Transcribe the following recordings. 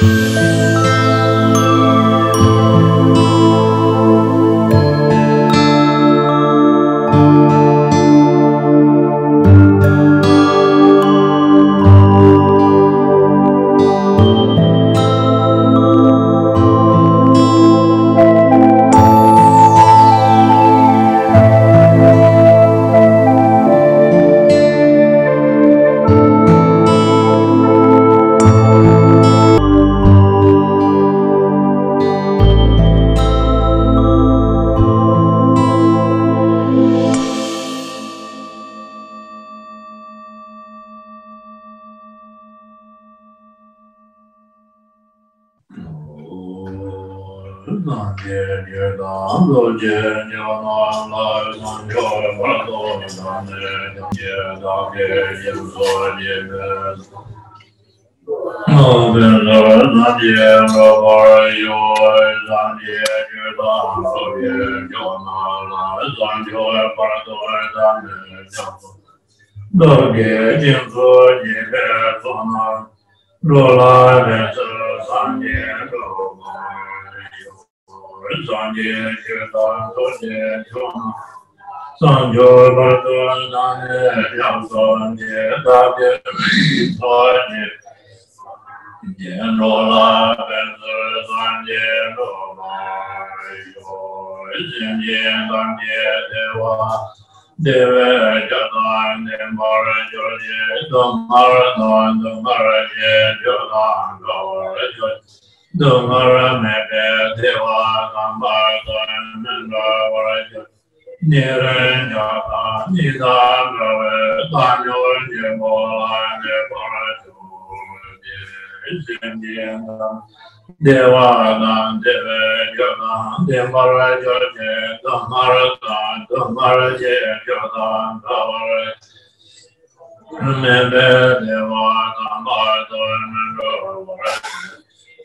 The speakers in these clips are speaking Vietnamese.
Música nā nye nye dā dō je nye nā nā nā jō bā dō nā nye nye dā ge nye dō nye bē nō bē nā nā nye bā bā yō nā nye nye dā dō je nye nā nā nā jō bā dō nā nye jō dō ge nye dō nye bē dō nā dō lā bē dō sā nye Deva Dōngārāmēpē dhēvā gāmbā gānāndā vārāyā nirāñyāpā nidāmbāvē gānyōrñyēmō ānyēpārāyō dhēshēmyēngā dhēvā gān dhēvē yōgā dhēmārāyō dhē dōngārāgā dōngārāyē yōgā dhāvārāyā mēpē dhēvā gāmbā gānāndā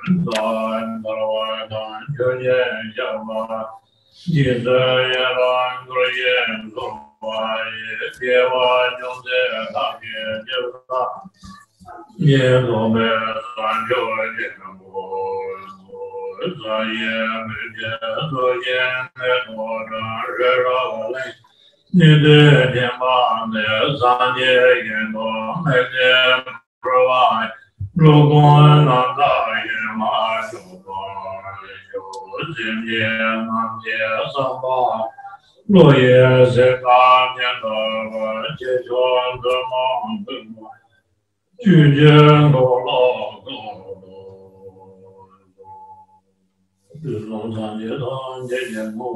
Dāyān dārvā dāyān gyōyē yāvā Yīdā yāvā ngurayē dōvā yē Yēvā nyōndē dāyē yāvā Yē dōmē dāyān gyōyē ngō Dāyē mīgyē dōyē nē dōrā rē rā wālē Nidē dēmā nē zānyē yē ngō Mēdē prāvā Rōgō nāndā ma yo bo yo zhen ye ma ye sa ba lo ye se ka nian de wa jie zhuan de ma de ma ju jian lo lo lo de long zhan ye dan jie jian mo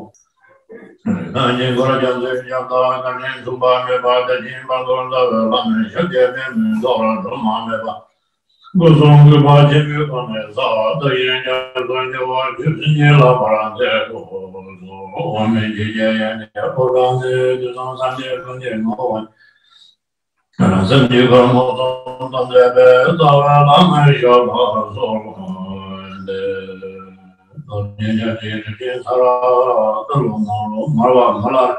āññi gōrā jāntē yāntā kāññi sūpā mē pā tēcī mā gōrā tā vē pā mē shakya mē mē gōrā dhūmā mē pā gozongi bhaji vipane sada yenya zonye vajyu zinye la parante gozo omi jige yenya purante jizan sanje kunye ngovan ransan jiga moto tante be dava lama yaba zonde zonye jati jike sara kalu nolo marwa malar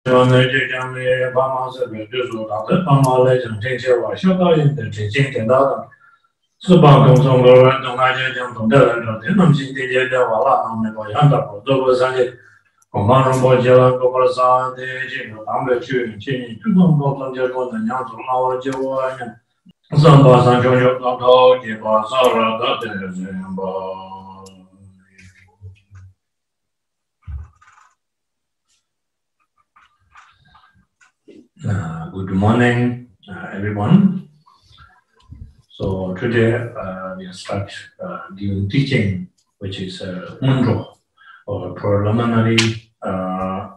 见人家不让的，就上三界空间好玩。甚至可能从从这边到了他们小老说的，到年年这这这啥了，都弄弄马了马了。那我马上得给了说，感觉那嘛那嘛个说，说我们都今年我是公交到了嘛干嘛？经过个年就买这个，反正有当有嘛，就像个年城市不北京讲着。能就这这个边多多难的都也叫我，我那那就这我那个大当年的身体大，爸妈妈是说那这讲的，爸妈是个就说他的爸妈来讲这些话，小大人的这些挺大的，十八公从个人东那些讲东的人说，这能今天这的话啦，那没把样子不做不上去。我马上过去了，过了三天，这个当个去去，这个我中间我能养出老久啊呢。三八三九九高头，一把烧了的的人吧。 Good morning, uh, everyone. So today uh, we start uh, giving teaching, which is uh, Munro, or preliminary uh,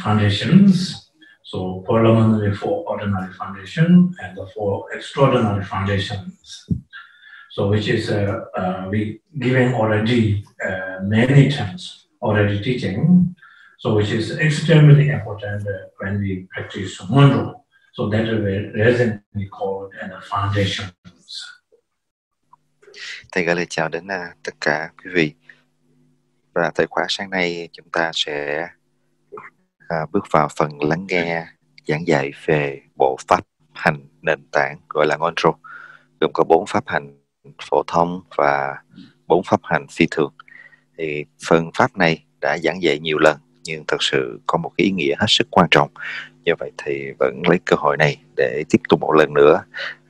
foundations. So preliminary for ordinary foundation and the four extraordinary foundations. So which is uh, uh, we giving already uh, many times already teaching. So which is extremely important uh, when we practice Munro. So that is where resin we call it the foundation. Thầy gửi lời chào đến uh, tất cả quý vị. Và thời khóa sáng nay chúng ta sẽ uh, bước vào phần lắng nghe giảng dạy về bộ pháp hành nền tảng gọi là Ngonro gồm có bốn pháp hành phổ thông và bốn pháp hành phi thường thì phần pháp này đã giảng dạy nhiều lần nhưng thật sự có một cái ý nghĩa hết sức quan trọng do vậy thì vẫn lấy cơ hội này để tiếp tục một lần nữa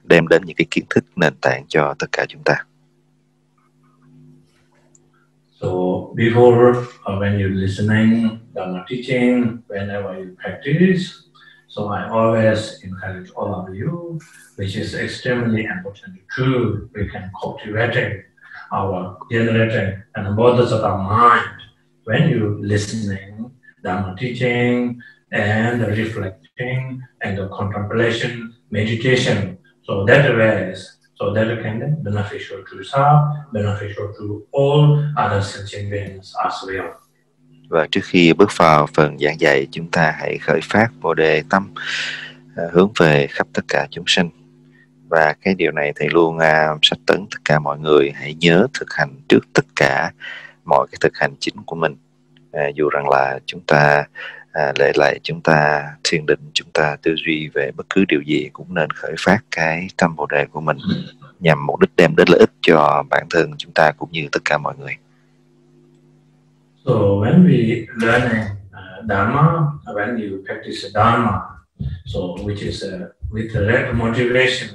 đem đến những cái kiến thức nền tảng cho tất cả chúng ta So before uh, when you're listening Dharma teaching, whenever you practice, so I always encourage all of you, which is extremely important too. We can cultivate our generating and borders of our mind when you listening, Dharma teaching, and reflecting, and the contemplation, meditation. So that ways, so that can be beneficial to yourself, beneficial to all other sentient beings as well. và trước khi bước vào phần giảng dạy chúng ta hãy khởi phát bồ đề tâm à, hướng về khắp tất cả chúng sinh và cái điều này thầy luôn uh, sách tấn tất cả mọi người hãy nhớ thực hành trước tất cả mọi cái thực hành chính của mình. À, dù rằng là chúng ta à, lệ lại chúng ta thiền định chúng ta tư duy về bất cứ điều gì cũng nên khởi phát cái tâm bồ đề của mình nhằm mục đích đem đến lợi ích cho bản thân chúng ta cũng như tất cả mọi người. So when we learn uh, Dharma, when you practice Dharma, so which is uh, with the motivation,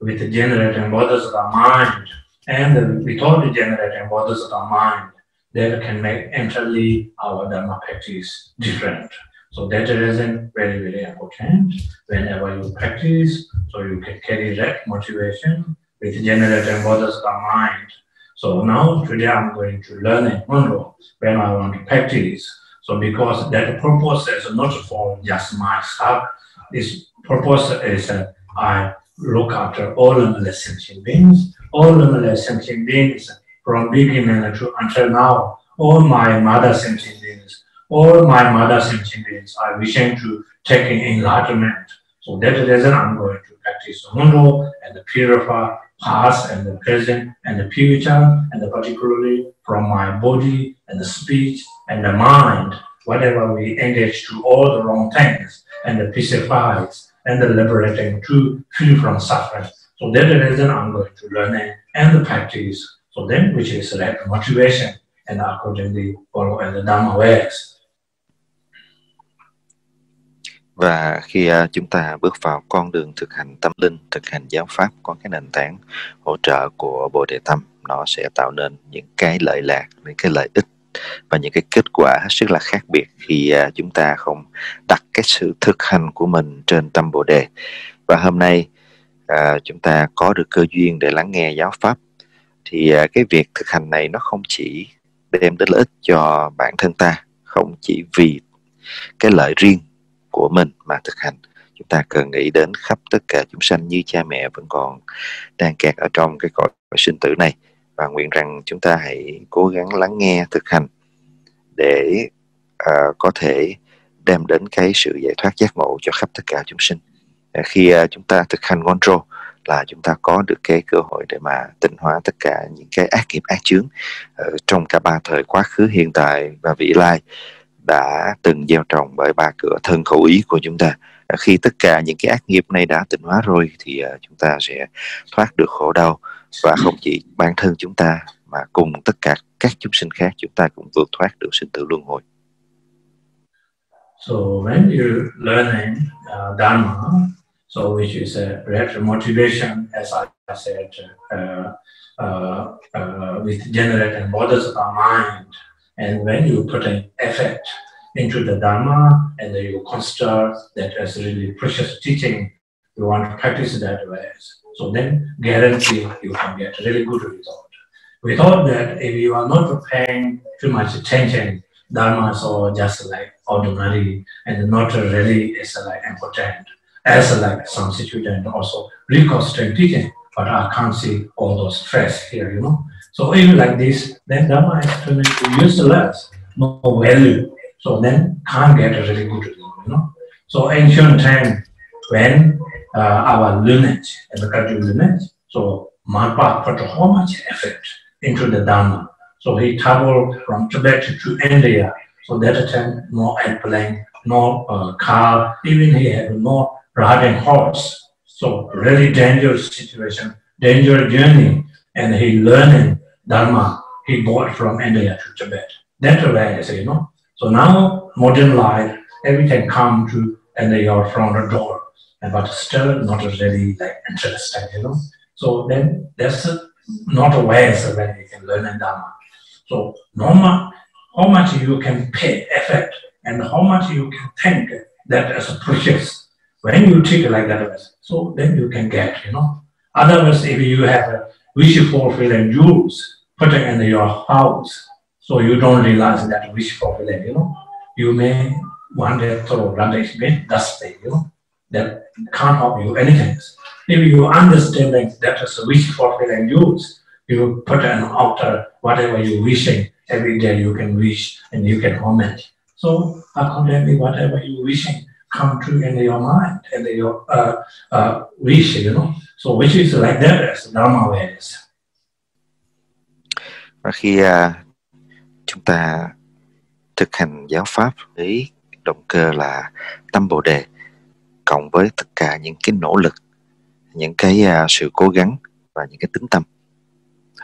with the generating bodhisattva of our mind, and without the generating bodhisattva mind, that can make entirely our Dharma practice different. So that reason very, very important. Whenever you practice, so you can carry that motivation with generating borders of our mind. So now today I'm going to learn in Monroe when I want to practice. So because that purpose is not for just myself, this purpose is uh, I look after all the sentient beings, all the sentient beings from beginning until now, all my mother sentient beings, all my mother sentient beings are wishing to take enlightenment. So that is reason I'm going to practice the Mundo and the purify past and the present and the future, and the particularly from my body and the speech and the mind, whatever we engage to all the wrong things, and the pacifies and the liberating to free from suffering. So that's the reason I'm going to learn and the practice. For them, which is that motivation, and accordingly follow in the Dhamma ways. và khi uh, chúng ta bước vào con đường thực hành tâm linh thực hành giáo pháp có cái nền tảng hỗ trợ của bồ đề tâm nó sẽ tạo nên những cái lợi lạc những cái lợi ích và những cái kết quả hết sức là khác biệt khi uh, chúng ta không đặt cái sự thực hành của mình trên tâm bồ đề và hôm nay à, chúng ta có được cơ duyên để lắng nghe giáo pháp thì à, cái việc thực hành này nó không chỉ đem đến lợi ích cho bản thân ta không chỉ vì cái lợi riêng của mình mà thực hành. Chúng ta cần nghĩ đến khắp tất cả chúng sanh như cha mẹ vẫn còn đang kẹt ở trong cái cõi sinh tử này. Và nguyện rằng chúng ta hãy cố gắng lắng nghe thực hành để uh, có thể đem đến cái sự giải thoát giác ngộ cho khắp tất cả chúng sinh. Uh, khi uh, chúng ta thực hành control là chúng ta có được cái cơ hội để mà tịnh hóa tất cả những cái ác nghiệp ác chướng ở trong cả ba thời quá khứ hiện tại và vị lai đã từng gieo trồng bởi ba cửa thân khẩu ý của chúng ta khi tất cả những cái ác nghiệp này đã tịnh hóa rồi thì ờ, chúng ta sẽ thoát được khổ đau và không chỉ bản thân chúng ta mà cùng tất cả các chúng sinh khác chúng ta cũng vượt thoát được sinh tử luân hồi. So when you learning uh, Dharma, so which is a direct motivation, as I said, uh, uh, uh, with generating borders our mind, And when you put an effect into the Dharma and you consider that as really precious teaching, you want to practice that way. So then guarantee you can get really good result. Without that, if you are not paying too much attention, Dharma or just like ordinary and not really is like important as like some student also reconstruct teaching, but I can't see all those stress here, you know. So even like this, then Dharma is useless, no value. So then can't get a really good you know. So ancient time when uh, our lineage, the country lineage, so Marpa put how much effort into the Dharma. So he traveled from Tibet to India. So that time, no airplane, no uh, car, even he had no riding horse. So really dangerous situation, dangerous journey. And he learning Dharma, he bought from India to Tibet. That's way I say, you know. So now modern life, everything come to and they are from the door, but still not really like interesting, you know. So then that's not a way so when you can learn Dharma. So normal, how much you can pay effort and how much you can think that a precious. When you treat like that, so then you can get, you know. Otherwise, if you have a wish fulfilling jewels put in your house, so you don't realize that wish fulfilling, you know, you may one day throw rubbish bin, dusty, you know, that can't help you anything. If you understand that that is a wish fulfilling use, you put an altar, whatever you're wishing, every day you can wish and you can homage. So accordingly, whatever you're wishing come true in your mind and your uh, uh, wish, you know. So which is like that as Dharma awareness. Và khi uh, chúng ta thực hành giáo pháp với động cơ là tâm bồ đề cộng với tất cả những cái nỗ lực những cái uh, sự cố gắng và những cái tính tâm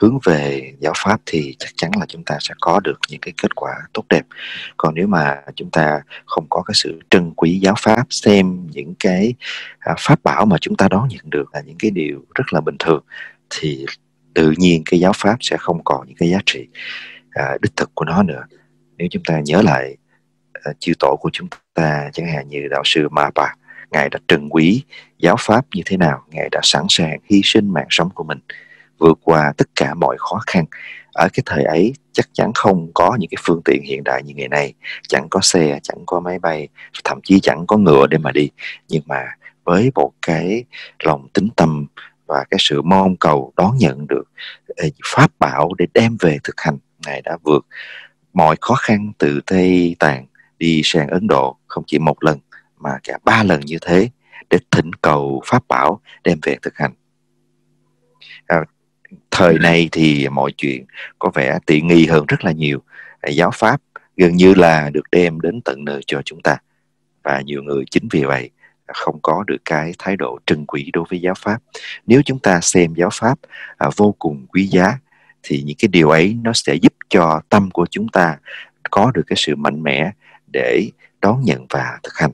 hướng về giáo pháp thì chắc chắn là chúng ta sẽ có được những cái kết quả tốt đẹp. Còn nếu mà chúng ta không có cái sự trân quý giáo pháp xem những cái à, pháp bảo mà chúng ta đón nhận được là những cái điều rất là bình thường thì tự nhiên cái giáo pháp sẽ không còn những cái giá trị à, đích thực của nó nữa. Nếu chúng ta nhớ lại à, chư tổ của chúng ta chẳng hạn như đạo sư Mapa ngài đã trân quý giáo pháp như thế nào ngài đã sẵn sàng hy sinh mạng sống của mình vượt qua tất cả mọi khó khăn. Ở cái thời ấy, chắc chắn không có những cái phương tiện hiện đại như ngày nay. Chẳng có xe, chẳng có máy bay, thậm chí chẳng có ngựa để mà đi. Nhưng mà với một cái lòng tính tâm và cái sự mong cầu đón nhận được ờ, pháp bảo để đem về thực hành, ngài đã vượt mọi khó khăn từ tây tạng đi sang ấn độ không chỉ một lần, mà cả ba lần như thế để thỉnh cầu pháp bảo đem về thực hành thời này thì mọi chuyện có vẻ tiện nghi hơn rất là nhiều. Ờ, giáo pháp gần như là được đem đến tận nơi cho chúng ta. Và nhiều người chính vì vậy không có được cái thái độ trân quý đối với giáo pháp. Nếu chúng ta xem giáo pháp à, vô cùng quý giá thì những cái điều ấy nó sẽ giúp cho tâm của chúng ta có được cái sự mạnh mẽ để đón nhận và thực hành.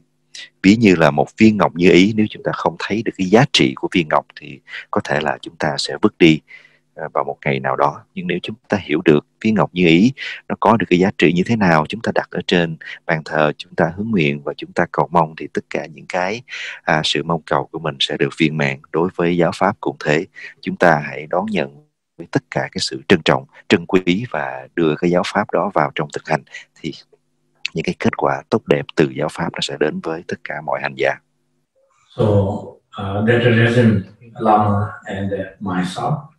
Ví như là một viên ngọc như ý nếu chúng ta không thấy được cái giá trị của viên ngọc thì có thể là chúng ta sẽ vứt đi. À, vào một ngày nào đó nhưng nếu chúng ta hiểu được viên ngọc như ý nó có được cái giá trị như thế nào chúng ta đặt ở trên bàn thờ chúng ta hướng nguyện và chúng ta cầu mong thì tất cả những cái à, sự mong cầu của mình sẽ được viên mãn đối với giáo pháp cũng thế chúng ta hãy đón nhận với tất cả cái sự trân trọng trân quý và đưa cái giáo pháp đó vào trong thực hành thì những cái kết quả tốt đẹp từ giáo pháp nó sẽ đến với tất cả mọi hành giả. So uh, that reason Lama and uh, myself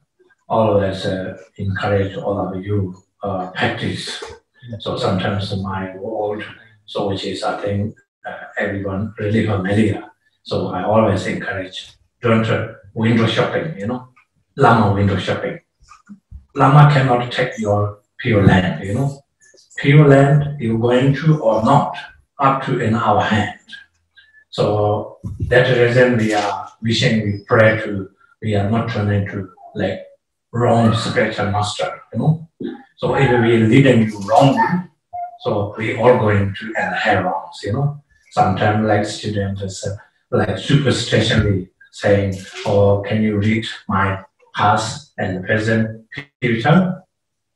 always uh, encourage all of you uh, practice. So sometimes my word, so which is I think uh, everyone really familiar. So I always encourage don't uh, window shopping. You know, Lama window shopping. Lama cannot take your pure land. You know, pure land you're going to or not up to in our hand. So that reason we are wishing we pray to we are not turning to like wrong spiritual master, you know. So if we leading you wrongly, so we all going to hell wrongs, you know. Sometimes like students uh, like superstitiously saying, oh, can you read my past and present future?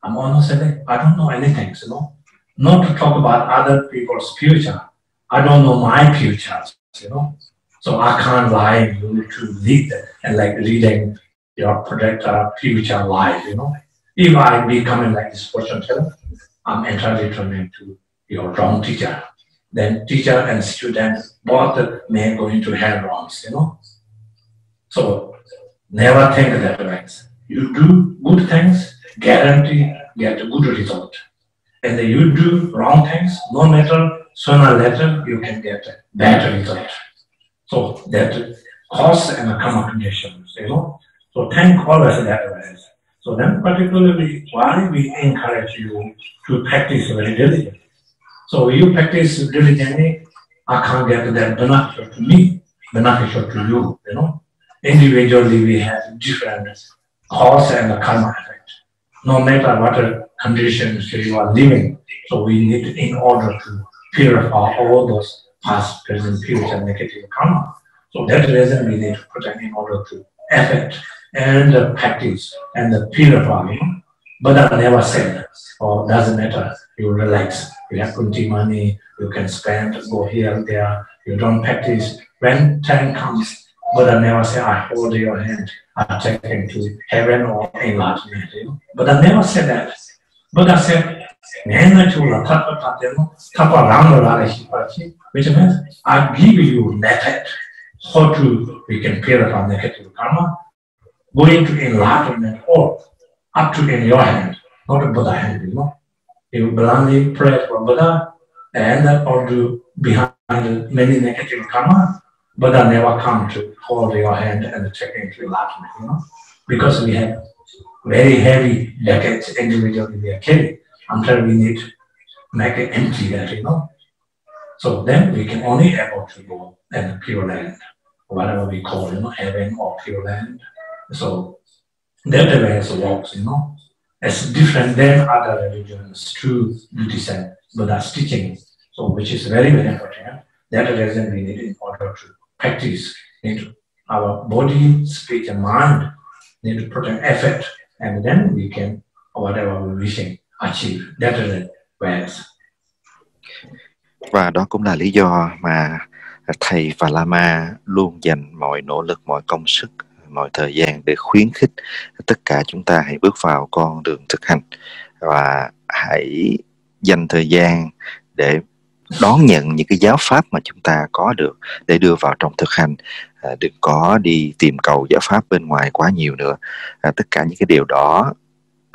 I'm honestly, I don't know anything, you know. not to talk about other people's future. I don't know my future, you know. So I can't lie you to lead and like leading your projector future life, you know. If I becoming like this teller, I'm entirely turning to your wrong teacher. Then teacher and student both may go into hell wrongs, you know. So never think that way. You do good things, guarantee get a good result. And then you do wrong things, no matter sooner or later you can get bad result. So that cause and karma conditions, you know. So think always that way. So then particularly why we encourage you to practice very diligently. So you practice diligently, get that beneficial to me, beneficial to you, you know. Individually we have different cause and karma effect. No matter what conditions you are living, so we need in order to purify all those past, present, future negative karma. So that reason we need to protect in order to affect and the practice and uh, purify. You know? Buddha never said, or oh, doesn't matter, you relax, you have plenty money, you can spend, go here there, you don't practice. When time comes, Buddha never said, I hold your hand, I take you to heaven or enlightenment. Know? Buddha never said that. Buddha said, which means I give you method how to we can purify negative karma going to enlightenment or up to in your hand, not a Buddha hand, you know. You blindly pray for Buddha and or do behind many negative karma, Buddha never come to hold your hand and take into enlightenment, you know. Because we have very heavy decades individually we are carrying until we need to make it empty that, you know. So then we can only able to go and pure land, whatever we call, you know, heaven or pure land. So that it works, you know. It's different than other religions, true Buddhism, Buddha's teaching. So which is very, very important. That reason we need in order to practice into our body, speech, and mind need to put an effort, and then we can whatever we wishing achieve. That is it. ways. Và đó cũng là lý do mà thầy và Lama luôn dành mọi nỗ lực, mọi công sức mọi thời gian để khuyến khích tất cả chúng ta hãy bước vào con đường thực hành. Và hãy dành thời gian để đón nhận những cái giáo pháp mà chúng ta có được để đưa vào trong thực hành. À, đừng có đi tìm cầu giáo pháp bên ngoài quá nhiều nữa. À, tất cả những cái điều đó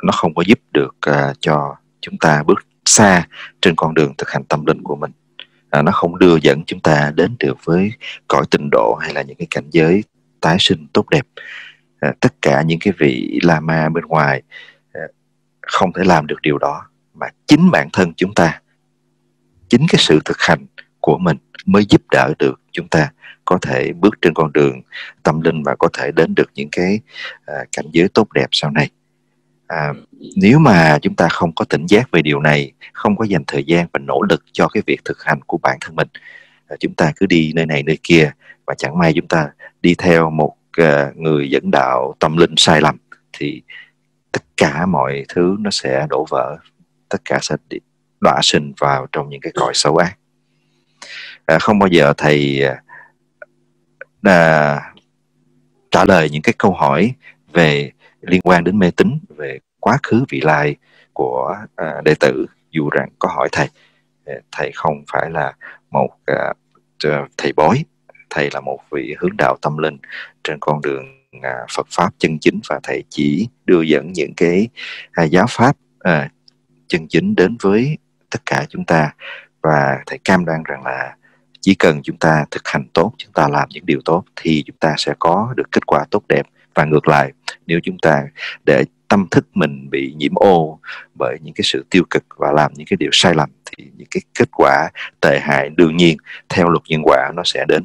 nó không có giúp được à, cho chúng ta bước xa trên con đường thực hành tâm linh của mình à, nó không đưa dẫn chúng ta đến được với cõi tình độ hay là những cái cảnh giới tái sinh tốt đẹp. À, tất cả những cái vị la ma bên ngoài à, không thể làm được điều đó mà chính bản thân chúng ta chính cái sự thực hành của mình mới giúp đỡ được chúng ta có thể bước trên con đường tâm linh và có thể đến được những cái à, cảnh giới tốt đẹp sau này à, nếu mà chúng ta không có tỉnh giác về điều này không có dành thời gian và nỗ lực cho cái việc thực hành của bản thân mình à, chúng ta cứ đi nơi này nơi kia và chẳng may chúng ta đi theo một à, người dẫn đạo tâm linh sai lầm thì tất cả mọi thứ nó sẽ đổ vỡ tất cả sẽ đọa sinh vào trong những cái cõi xấu ác. À, không bao giờ thầy à, à trả lời những cái câu hỏi về liên quan đến mê tín về quá khứ vị lai của à, đệ tử dù rằng có hỏi thầy thầy không phải là một à, thầy bói thầy là một vị hướng đạo tâm linh trên con đường à, Phật pháp chân chính và thầy chỉ đưa dẫn những cái à, giáo pháp à, chân chính đến với tất cả chúng ta. Và thầy cam đoan rằng là chỉ cần chúng ta thực hành tốt chúng ta làm những điều tốt thì chúng ta sẽ có được kết quả tốt đẹp. Và ngược lại nếu chúng ta để tâm thức mình bị nhiễm ô bởi những cái sự tiêu cực và làm những cái điều sai lầm thì những cái kết quả tệ hại đương nhiên theo luật nhân quả nó sẽ đến.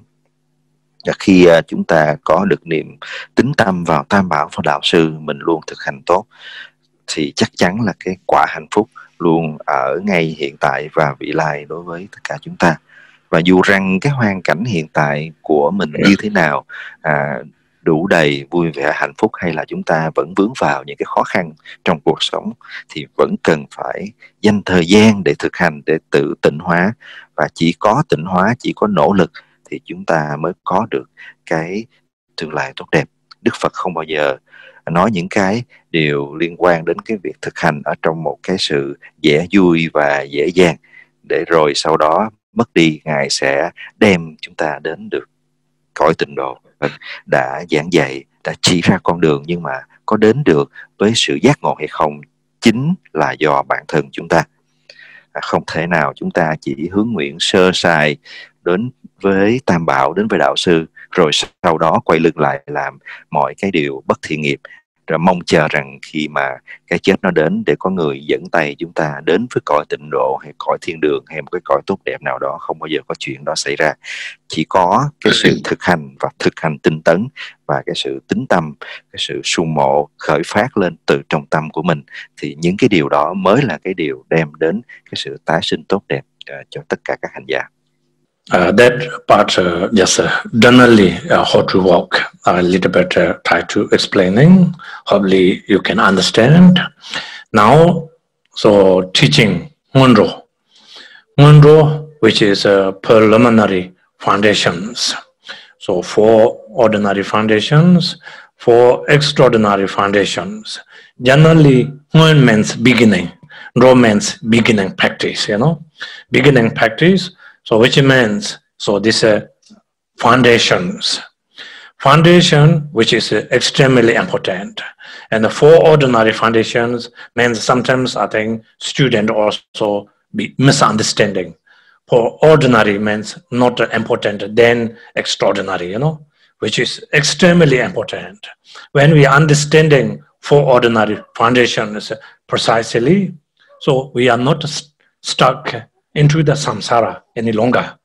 Và khi à, chúng ta có được niềm tính tâm vào tam bảo và đạo sư mình luôn thực hành tốt thì chắc chắn là cái quả hạnh phúc luôn ở ngay hiện tại và vị lai đối với tất cả chúng ta. Và dù rằng cái hoàn cảnh hiện tại của mình như thế nào à, đủ đầy vui vẻ, hạnh phúc hay là chúng ta vẫn vướng vào những cái khó khăn trong cuộc sống thì vẫn cần phải dành thời gian để thực hành, để tự tịnh hóa. Và chỉ có tịnh hóa, chỉ có nỗ lực thì chúng ta mới có được cái tương lai tốt đẹp. Đức phật không bao giờ nói những cái điều liên quan đến cái việc thực hành ở trong một cái sự dễ vui và dễ dàng. Để rồi sau đó mất đi, ngài sẽ đem chúng ta đến được cõi tịnh độ vâng, đã giảng dạy đã chỉ ra con đường nhưng mà có đến được với sự giác ngộ hay không chính là do bản thân chúng ta. À, không thể nào chúng ta chỉ hướng nguyện sơ sài đến với tam bảo đến với đạo sư rồi sau đó quay lưng lại làm mọi cái điều bất thiện nghiệp mong chờ rằng khi mà cái chết nó đến để có người dẫn tay chúng ta đến với cõi tịnh độ hay cõi thiên đường hay một cái cõi tốt đẹp nào đó không bao giờ có chuyện đó xảy ra. Chỉ có cái sự thực hành và thực hành tinh tấn và cái sự tính tâm cái sự sung mộ khởi phát lên từ trong tâm của mình thì những cái điều đó mới là cái điều đem đến cái sự tái sinh tốt đẹp uh, cho tất cả các hành giả. That part uh, just uh, generally uh, how to walk a little bit uh, try to explaining. Hopefully you can understand. Now so teaching munro. Munro which is uh, preliminary foundations. So four ordinary foundations four extraordinary foundations. Generally one means beginning romance beginning practice you know. Beginning practice so which means, so this uh, foundations. Foundation, which is uh, extremely important. And the four ordinary foundations means sometimes I think student also be misunderstanding. For ordinary means not important, then extraordinary, you know, which is extremely important. When we are understanding four ordinary foundations precisely, so we are not st- stuck into the samsara any longer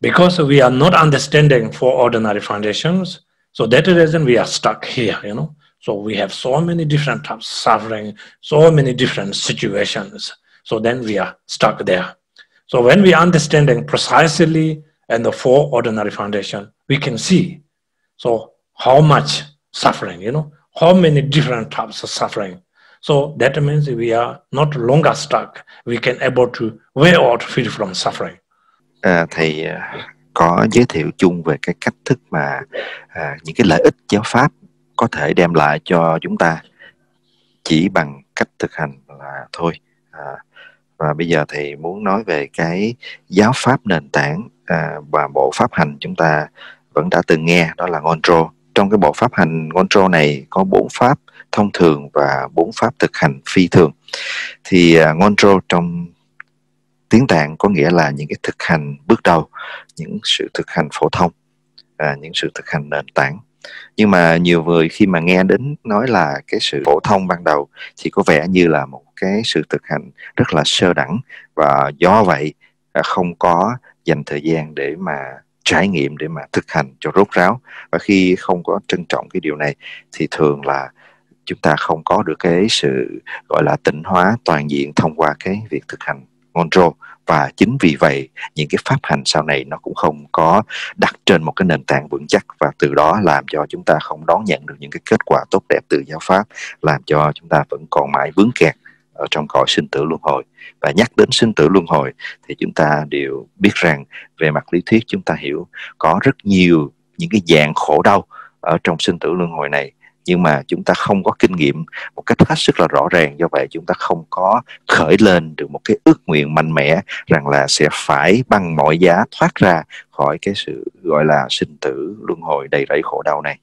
because we are not understanding four ordinary foundations. So that reason we are stuck here, you know. So we have so many different types of suffering, so many different situations. So then we are stuck there. So when we understanding precisely and the four ordinary foundation, we can see so how much suffering, you know, how many different types of suffering So that means we are not longer stuck. We can able to way out free from suffering. À, thầy à, có giới thiệu chung về cái cách thức mà à, những cái lợi ích giáo pháp có thể đem lại cho chúng ta chỉ bằng cách thực hành là thôi. À, và bây giờ thầy muốn nói về cái giáo pháp nền tảng à, và bộ pháp hành chúng ta vẫn đã từng nghe đó là Ngonro. Trong cái bộ pháp hành Ngonro này có bốn pháp thông thường và bốn pháp thực hành phi thường. Thì à, uh, Ngonro trong tiếng Tạng có nghĩa là những cái thực hành bước đầu những sự thực hành phổ thông à, những sự thực hành nền tảng. Nhưng mà nhiều người khi mà nghe đến nói là cái sự phổ thông ban đầu thì có vẻ như là một cái sự thực hành rất là sơ đẳng. Và do vậy à, không có dành thời gian để mà trải nghiệm để mà thực hành cho rốt ráo. Và khi không có trân trọng cái điều này thì thường là chúng ta không có được cái sự, gọi là, tịnh hóa toàn diện thông qua cái việc thực hành Monro và chính vì vậy, những cái pháp hành sau này nó cũng không có đặt trên một cái nền tảng vững chắc. Và từ đó làm cho chúng ta không đón nhận được những cái kết quả tốt đẹp từ giáo pháp, làm cho chúng ta vẫn còn mãi vướng kẹt ở trong cõi sinh tử luân hồi. Và nhắc đến sinh tử luân hồi thì chúng ta đều biết rằng về mặt lý thuyết chúng ta hiểu có rất nhiều những cái dạng khổ đau ở trong sinh tử luân hồi này nhưng mà chúng ta không có kinh nghiệm một cách hết sức là rõ ràng. Do vậy chúng ta không có khởi lên được một cái ước nguyện mạnh mẽ rằng là sẽ phải bằng mọi giá thoát ra khỏi cái sự, gọi là, sinh tử luân hồi đầy rẫy khổ đau này.